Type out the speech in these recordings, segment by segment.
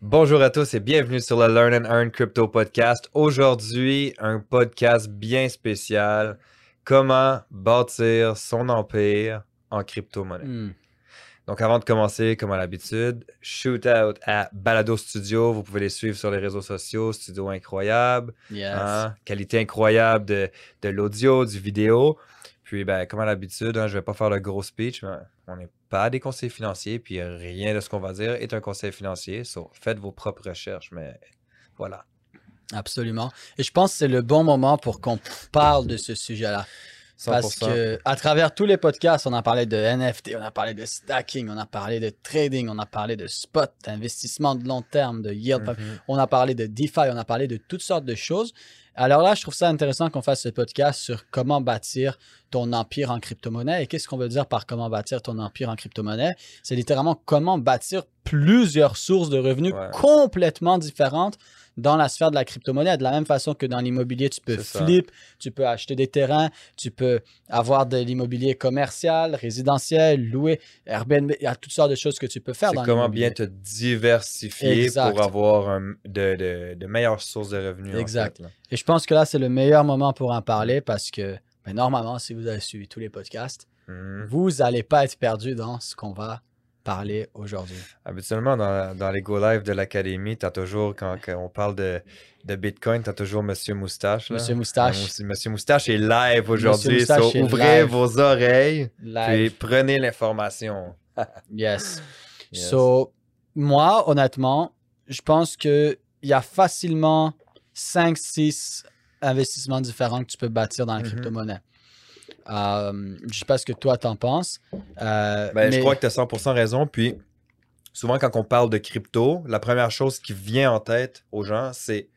Bonjour à tous et bienvenue sur le Learn and Earn Crypto Podcast. Aujourd'hui, un podcast bien spécial. Comment bâtir son empire en crypto-monnaie. Hmm. Donc, avant de commencer, comme à l'habitude, shoot out à Balado Studio. Vous pouvez les suivre sur les réseaux sociaux. Studio incroyable. Yes. hein, qualité incroyable de, de l'audio, du vidéo. Puis, ben, comme à l'habitude, hein, je vais pas faire le gros speech. mais on n'est pas des conseillers financiers. Puis, rien de ce qu'on va dire est un conseil financier. So, faites vos propres recherches. Mais voilà. Absolument. Et je pense que c'est le bon moment pour qu'on parle de ce sujet-là. 100%. Parce que à travers tous les podcasts, on a parlé de NFT, on a parlé de stacking, on a parlé de trading, on a parlé de spot, d'investissement de long terme, de yield, Mhm. on a parlé de DeFi, on a parlé de toutes sortes de choses. Alors là, je trouve ça intéressant qu'on fasse ce podcast sur comment bâtir ton empire en crypto-monnaie. Et qu'est-ce qu'on veut dire par comment bâtir ton empire en crypto-monnaie? C'est littéralement comment bâtir plusieurs sources de revenus Ouais. complètement différentes dans la sphère de la crypto-monnaie. De la même façon que dans l'immobilier, tu peux flip, tu peux acheter des terrains, tu peux avoir de l'immobilier commercial, résidentiel, louer, Airbnb. Il y a toutes sortes de choses que tu peux faire C'est comment bien te diversifier Exact. pour avoir un- de, de- de meilleures sources de revenus. en Exact. fait. Et je pense que là, c'est le meilleur moment pour en parler parce que ben, normalement, si vous avez suivi tous les podcasts, Mhm. vous n'allez pas être perdu dans ce qu'on va parler aujourd'hui? Habituellement, dans, dans les Go Live de l'Académie, tu as toujours, quand, quand on parle de, de Bitcoin, tu as toujours Monsieur Moustache. là. Monsieur Moustache. Euh, Monsieur- Moustache est live aujourd'hui. So ouvrez live. vos oreilles Live. prenez l'information. Yes. Yes. So, moi, honnêtement, je pense qu'il y a facilement 5-6 investissements différents que tu peux bâtir dans la Mhm. crypto-monnaie. Euh, je sais pas ce que toi t'en penses. euh, Ben, Je crois que tu as 100% raison. Puis, souvent, quand on parle de crypto, la première chose qui vient en tête aux gens, c'est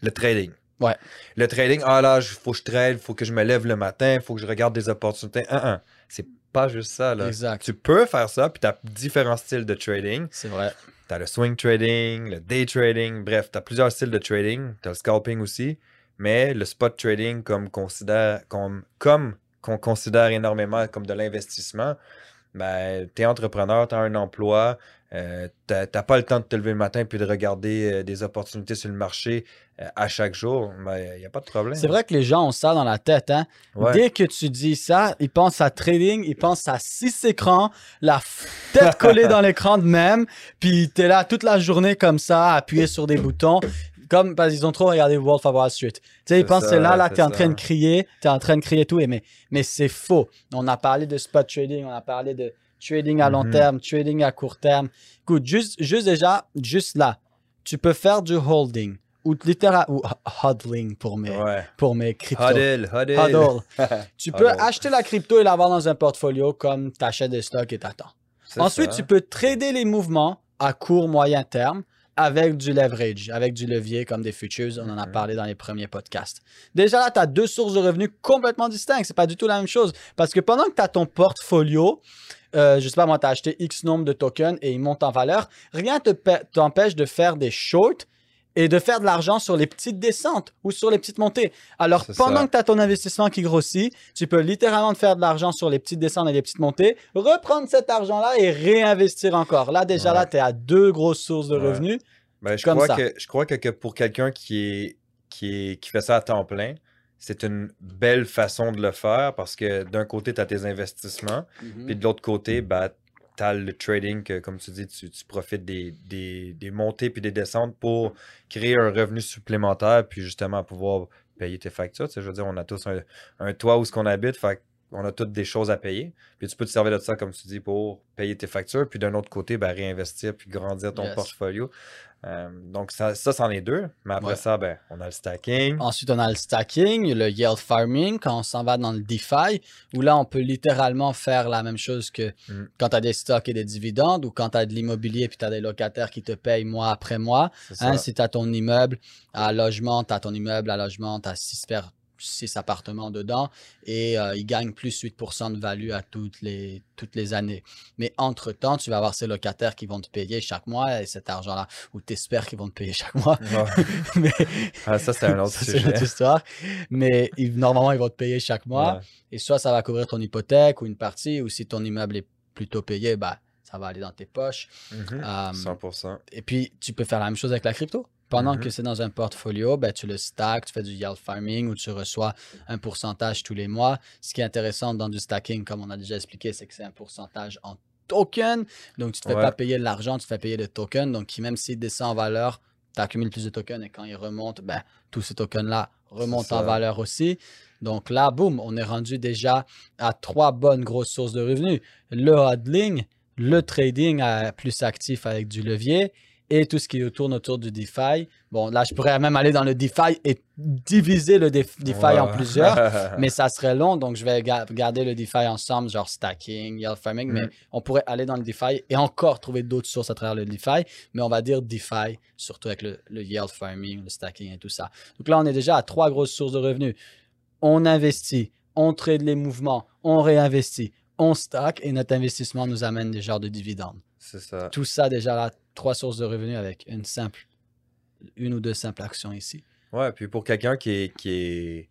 le trading. Ouais. Le trading, ah là, il faut que je trade, il faut que je me lève le matin, il faut que je regarde des opportunités. Un, un. C'est pas juste ça. Là. Exact. Tu peux faire ça, puis tu as différents styles de trading. C'est vrai. Tu as le swing trading, le day trading, bref, tu as plusieurs styles de trading. Tu as le scalping aussi. Mais le spot trading, comme considère, comme, comme qu'on considère énormément comme de l'investissement, ben, tu es entrepreneur, tu as un emploi, euh, tu n'as pas le temps de te lever le matin puis de regarder euh, des opportunités sur le marché euh, à chaque jour. Il n'y a pas de problème. C'est vrai que les gens ont ça dans la tête. Hein? Ouais. Dès que tu dis ça, ils pensent à trading, ils pensent à six écrans, la tête collée dans l'écran de même, puis t'es là toute la journée comme ça, à appuyer sur des boutons, comme parce qu'ils ont trop regardé of Wall Street. Tu sais, ils pensent que là, là, t'es en train de crier, t'es en train de crier tout, et mais, mais c'est faux. On a parlé de spot trading, on a parlé de trading à long Mhm. terme, trading à court terme. Écoute, juste, juste déjà, juste là, tu peux faire du holding, ou littéral, ou hodling pour mes, Ouais. pour mes cryptos. Huddle, huddle. Tu peux acheter la crypto et l'avoir dans un portfolio comme tu achètes des stocks et t'attends. Ensuite, ça. tu peux trader les mouvements à court, moyen terme avec du leverage, avec du levier comme des futures. On en a Mhm. parlé dans les premiers podcasts. Déjà là, tu as deux sources de revenus complètement distinctes. C'est pas du tout la même chose. Parce que pendant que tu as ton portfolio, euh, je sais pas moi, tu as acheté X nombre de tokens et ils montent en valeur, rien te pe- t'empêche de faire des shorts et de faire de l'argent sur les petites descentes ou sur les petites montées. Alors, pendant ça. que tu as ton investissement qui grossit, tu peux littéralement te faire de l'argent sur les petites descentes et les petites montées, reprendre cet argent-là et réinvestir encore. Là, déjà, là, Ouais. tu es à deux grosses sources de Ouais. revenus. Ben, je, Comme crois ça. que, je crois que, que pour quelqu'un qui, est, qui, est, qui fait ça à temps plein, c'est une belle façon de le faire parce que d'un côté, tu as tes investissements, Mhm. puis de l'autre côté, tu as le trading que, comme tu dis, tu, profites des, des, des montées puis des descentes pour créer un revenu supplémentaire puis justement pouvoir payer tes factures. Je veux dire, on a tous un, un toit où ce qu'on habite, on a toutes des choses à payer. Puis tu peux te servir de ça, comme tu dis, pour payer tes factures. Puis d'un autre côté, ben, réinvestir puis grandir ton Yes. portfolio. Euh, donc, ça, ça c'en est deux. Mais après Ouais. ça, ben, on a le stacking. Ensuite, on a le stacking, le yield farming, quand on s'en va dans le DeFi, où là, on peut littéralement faire la même chose que Mm. quand tu as des stocks et des dividendes, ou quand tu as de l'immobilier puis tu as des locataires qui te payent mois après mois. Hein, si tu as ton immeuble à logement, tu as ton immeuble à logement, tu as six, per- six appartements dedans et euh, ils gagnent plus 8% de value à toutes les, toutes les années. Mais entre-temps, tu vas avoir ces locataires qui vont te payer chaque mois et cet argent-là, ou tu espères qu'ils vont te payer chaque mois. Mais Ah, ça, c'est un autre ça, c'est sujet. histoire. Mais ils- normalement, ils vont te payer chaque mois. Ouais. Et soit ça va couvrir ton hypothèque ou une partie, ou si ton immeuble est plutôt payé, bah, ça va aller dans tes poches. Mhm. Euh, 100%. et puis, tu peux faire la même chose avec la crypto. Pendant Mhm. que c'est dans un portfolio, ben, tu le stacks, tu fais du yield farming où tu reçois un pourcentage tous les mois. Ce qui est intéressant dans du stacking, comme on a déjà expliqué, c'est que c'est un pourcentage en token. Donc, tu ne te fais Ouais. pas payer de l'argent, tu te fais payer des tokens. Donc, qui- même s'il descend en valeur, tu accumules plus de tokens et quand il remonte, ben, tous ces tokens-là remontent en valeur aussi. Donc là, boum, on est rendu déjà à trois bonnes grosses sources de revenus. Le hodling, le trading plus actif avec du levier et tout ce qui tourne autour du DeFi. Bon, là, je pourrais même aller dans le DeFi et diviser le Def- DeFi en plusieurs, mais ça serait long, donc je vais ga- garder le DeFi ensemble, genre stacking, yield farming, mais Mm. on pourrait aller dans le DeFi et encore trouver d'autres sources à travers le DeFi, mais on va dire DeFi, surtout avec le, le yield farming, le stacking et tout ça. Donc là, on est déjà à trois grosses sources de revenus. On investit, on trade les mouvements, on réinvestit, on stack et notre investissement nous amène des genres de dividendes. C'est ça. Tout ça déjà là, trois sources de revenus avec une simple, une ou deux simples actions ici. Ouais, puis pour quelqu'un qui, est, qui, est,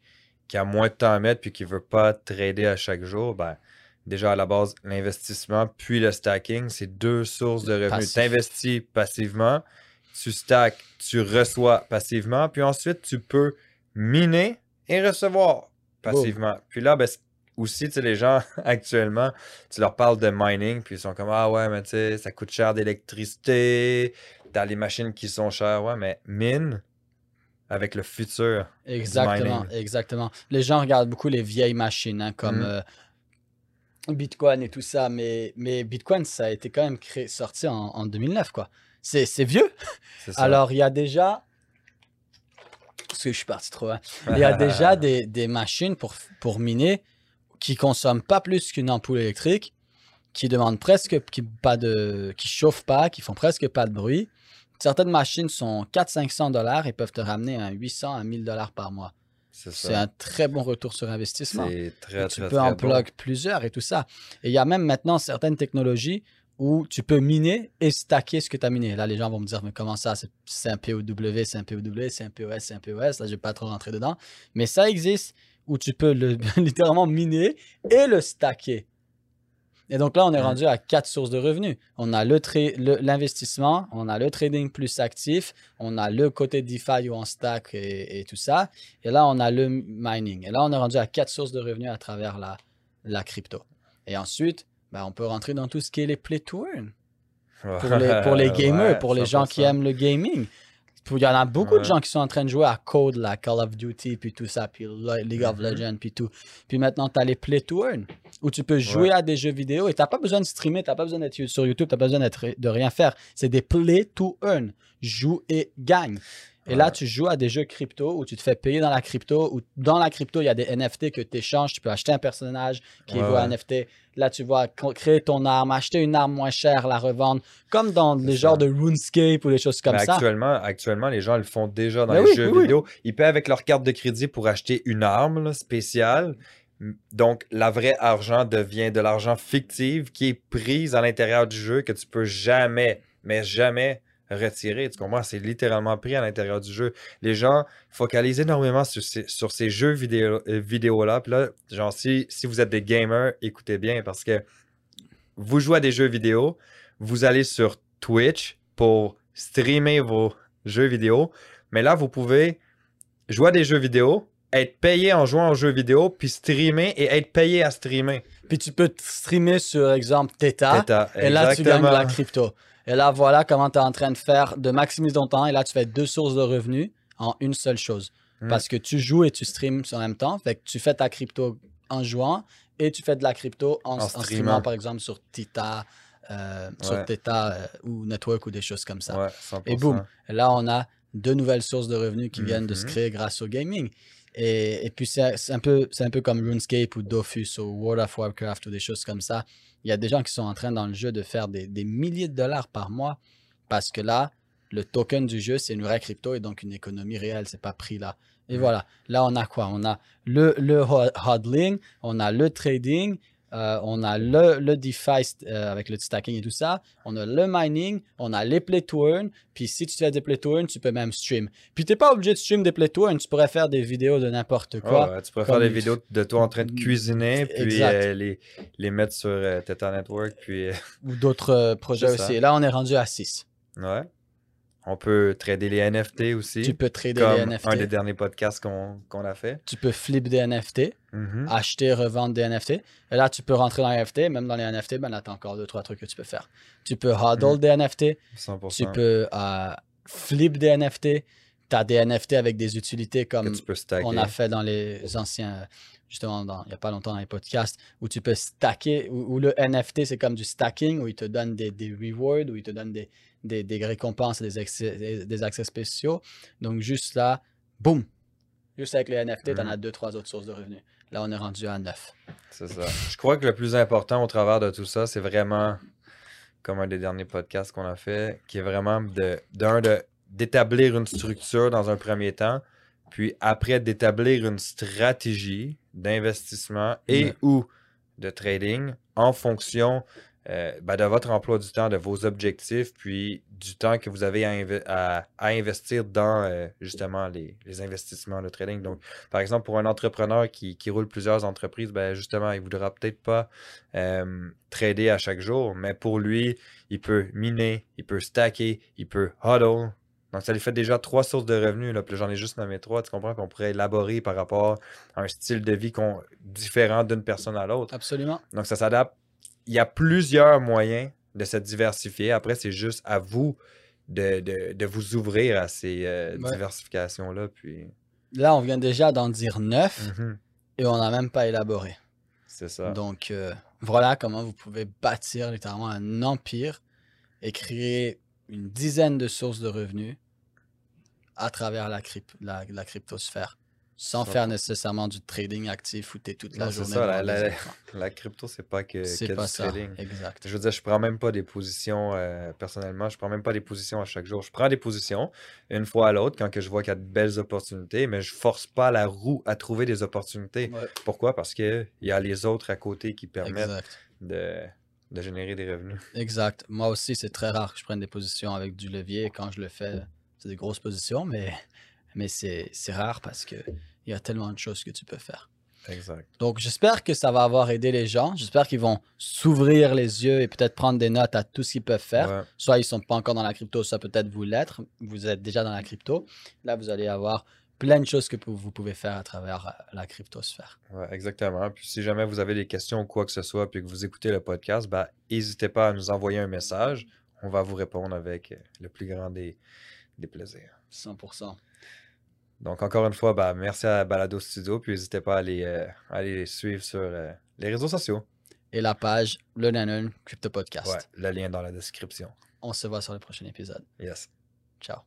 qui a moins de temps à mettre puis qui veut pas trader à chaque jour, ben, déjà à la base, l'investissement puis le stacking, c'est deux sources de revenus. Tu investis passivement, tu stacks, tu reçois passivement, puis ensuite tu peux miner et recevoir passivement. Puis là, ben, aussi, tu sais, les gens actuellement, tu leur parles de mining, puis ils sont comme Ah ouais, mais tu sais, ça coûte cher d'électricité, t'as les machines qui sont chères, ouais, mais mine avec le futur. Exactement, exactement. Les gens regardent beaucoup les vieilles machines, hein, comme Mhm. euh, Bitcoin et tout ça, mais, mais Bitcoin, ça a été quand même créé, sorti en, en 2009, quoi. C'est c'est vieux. Ça. Alors, il y a déjà... Parce que je suis parti trop loin. Il y a déjà des, des machines pour, pour miner qui consomment pas plus qu'une ampoule électrique, qui demandent presque qui, pas de, qui chauffent pas, qui font presque pas de bruit. Certaines machines sont 400-500 dollars et peuvent te ramener à 800 à 1000 dollars par mois. C'est un très bon retour sur investissement. Très, très, tu très peux en bon. plug plusieurs et tout ça. Et il y a même maintenant certaines technologies où tu peux miner et stacker ce que tu as miné. Là, les gens vont me dire, mais comment ça? C'est- un POW, c'est un POW, c'est un POS, c'est un POS. Là, je vais pas trop rentrer dedans. Mais ça existe où tu peux le, littéralement miner et le stacker. Et donc là, on est rendu à quatre sources de revenus. On a l'investissement, on a le trading plus actif, on a le côté DeFi où on stack et, et tout ça. Et là, on a le mining. Et là, on est rendu à quatre sources de revenus à travers la, la crypto. Et ensuite, ben, on peut rentrer dans tout ce qui est les play to earn pour les, pour les gamers, Ouais, pour les gens qui 100%. aiment le gaming. Il y en a beaucoup de gens qui sont en train de jouer à Code, la Call of Duty, puis tout ça, puis Le- League of Mhm. Legends, puis tout. Puis maintenant, tu as les Play to Earn, où tu peux jouer à des jeux vidéo et tu n'as pas besoin de streamer, tu n'as pas besoin d'être sur YouTube, tu n'as pas besoin de rien faire. C'est des Play to Earn. Joue et gagne. Et là, tu joues à des jeux crypto où tu te fais payer dans la crypto, où dans la crypto, il y a des NFT que tu échanges. Tu peux acheter un personnage qui vaut un. NFT. Là, tu vas créer ton arme, acheter une arme moins chère, la revendre, comme dans les genres de RuneScape ou des choses comme Mais ça. Actuellement, actuellement, les gens le font déjà dans les oui, jeux oui, oui. vidéo. Ils paient avec leur carte de crédit pour acheter une arme là, spéciale. Donc, la vraie argent devient de l'argent fictif qui est prise à l'intérieur du jeu que tu peux jamais, mais jamais retirer. Tu comprends? C'est littéralement pris à l'intérieur du jeu. Les gens focalisent énormément sur ces, jeux vidéo, euh, vidéo-là. Puis là, genre, si, si vous êtes des gamers, écoutez bien parce que vous jouez à des jeux vidéo, vous allez sur Twitch pour streamer vos jeux vidéo, mais là, vous pouvez jouer à des jeux vidéo, être payé en jouant aux jeux vidéo, puis streamer et être payé à streamer. Puis tu peux te streamer sur exemple Theta. Theta, Et là, tu gagnes de la crypto. Et là, voilà comment tu es en train de faire, de maximiser ton temps. Et là, tu fais deux sources de revenus en une seule chose. Mm. Parce que tu joues et tu streams en même temps. Fait que tu fais ta crypto en jouant et tu fais de la crypto en, En en streamant. par exemple, sur Theta, euh, sur. Theta euh, ou Network ou des choses comme ça. Ouais, 100%. Et boum. Là, on a deux nouvelles sources de revenus qui viennent de se Mhm. créer grâce au gaming. Et, et puis, c'est un, peu, un peu comme RuneScape ou Dofus ou World of Warcraft ou des choses comme ça. Il y a des gens qui sont en train dans le jeu de faire des, des milliers de dollars par mois parce que là, le token du jeu, c'est une vraie crypto et donc une économie réelle, c'est pas pris là. Et voilà, là, on a quoi? On a le, le ho- hodling, on a le trading, euh, on a le, le DeFi euh, avec le stacking et tout ça, on a le mining, on a les play to earn, puis si tu fais des play to earn, tu peux même stream. Puis t'es pas obligé de stream des play to earn, tu pourrais faire des vidéos de n'importe quoi. Ouais, tu pourrais faire des vidéos de toi en train de cuisiner, puis euh, les, les mettre sur Theta Network, puis Ou d'autres projets aussi. Là, on est rendu à 6. ouais. On peut trader les NFT aussi, Tu peux trader comme les NFT. un des derniers podcasts qu'on a fait. Tu peux flip des NFT, Mhm. acheter, revendre des NFT. Et là, tu peux rentrer dans les NFT. Même dans les NFT, ben là, tu as encore deux, trois trucs que tu peux faire. Tu peux hodl Mhm. des NFT. 100%. Tu peux euh, flip des NFT. Tu as des NFT avec des utilités que comme tu peux stacker. on a fait dans les anciens, justement, dans- il n'y a pas longtemps dans les podcasts, où tu peux stacker, où, où le NFT, c'est comme du stacking, où il te donne des, des rewards, où il te donne des, des, des récompenses, des accès, des, accès spéciaux. Donc, juste là, boum! Juste avec les NFT, tu en as deux, trois autres sources de revenus. Là, on est rendu à neuf. C'est ça. Je crois que le plus important au travers de tout ça, c'est vraiment, comme un des derniers podcasts qu'on a fait, qui est vraiment de, d'un, de, d'établir une structure dans un premier temps, puis après d'établir une stratégie d'investissement et ou de trading en fonction euh, ben, de votre emploi du temps, de vos objectifs, puis du temps que vous avez à, inve- à- à investir dans euh, justement les, les investissements, le trading. Donc, par exemple, pour un entrepreneur qui, qui roule plusieurs entreprises, ben justement, il ne voudra peut-être pas euh, trader à chaque jour, mais pour lui, il peut miner, il peut stacker, il peut hodl. Donc, ça lui fait déjà trois sources de revenus. Là, puis j'en ai juste nommé trois, tu comprends, qu'on pourrait élaborer par rapport à un style de vie différent d'une personne à l'autre. Absolument. Donc, ça s'adapte. Il y a plusieurs moyens de se diversifier. Après, c'est juste à vous de, de- de vous ouvrir à ces euh, Ouais. diversifications-là. Puis, Là, on vient déjà d'en dire neuf Mhm. et on n'a même pas élaboré. c'est ça. Donc, euh, voilà comment vous pouvez bâtir littéralement un empire et créer une dizaine de sources de revenus à travers la, cryp- la, la cryptosphère, sans faire nécessairement du trading actif où tu es toute la Non, c'est journée. ça, la- la-. La crypto, c'est pas que, C'est que pas du ça. trading. Exact. Je veux dire, je prends même pas des positions euh, personnellement. Je prends même pas des positions à chaque jour. Je prends des positions une fois à l'autre quand que je vois qu'il y a de belles opportunités, mais je force pas la roue à trouver des opportunités. Ouais, Pourquoi? Parce qu'il y a les autres à côté qui permettent exact. de, de générer des revenus. Exact. Moi aussi, c'est très rare que je prenne des positions avec du levier. Quand je le fais, c'est des grosses positions, mais, mais c'est rare parce qu'il y a tellement de choses que tu peux faire. Exact. Donc, j'espère que ça va avoir aidé les gens. J'espère qu'ils vont s'ouvrir les yeux et peut-être prendre des notes à tout ce qu'ils peuvent faire. Ouais. Soit ils sont pas encore dans la crypto, soit peut-être vous l'être. Vous êtes déjà dans la crypto. Là, vous allez avoir plein de choses que vous pouvez faire à travers euh, la cryptosphère. Ouais, exactement. Puis si jamais vous avez des questions ou quoi que ce soit, puis que vous écoutez le podcast, ben, n'hésitez pas à nous envoyer un message. On va vous répondre avec euh, le plus grand des, des plaisirs. 100%. Donc, encore une fois, ben, merci à Balado Studio, puis n'hésitez pas à les, euh, à les suivre sur euh, les réseaux sociaux. Et la page Le Nanon Crypto Podcast. Ouais, le lien dans la description. On se voit sur le prochain épisode. Yes. Ciao.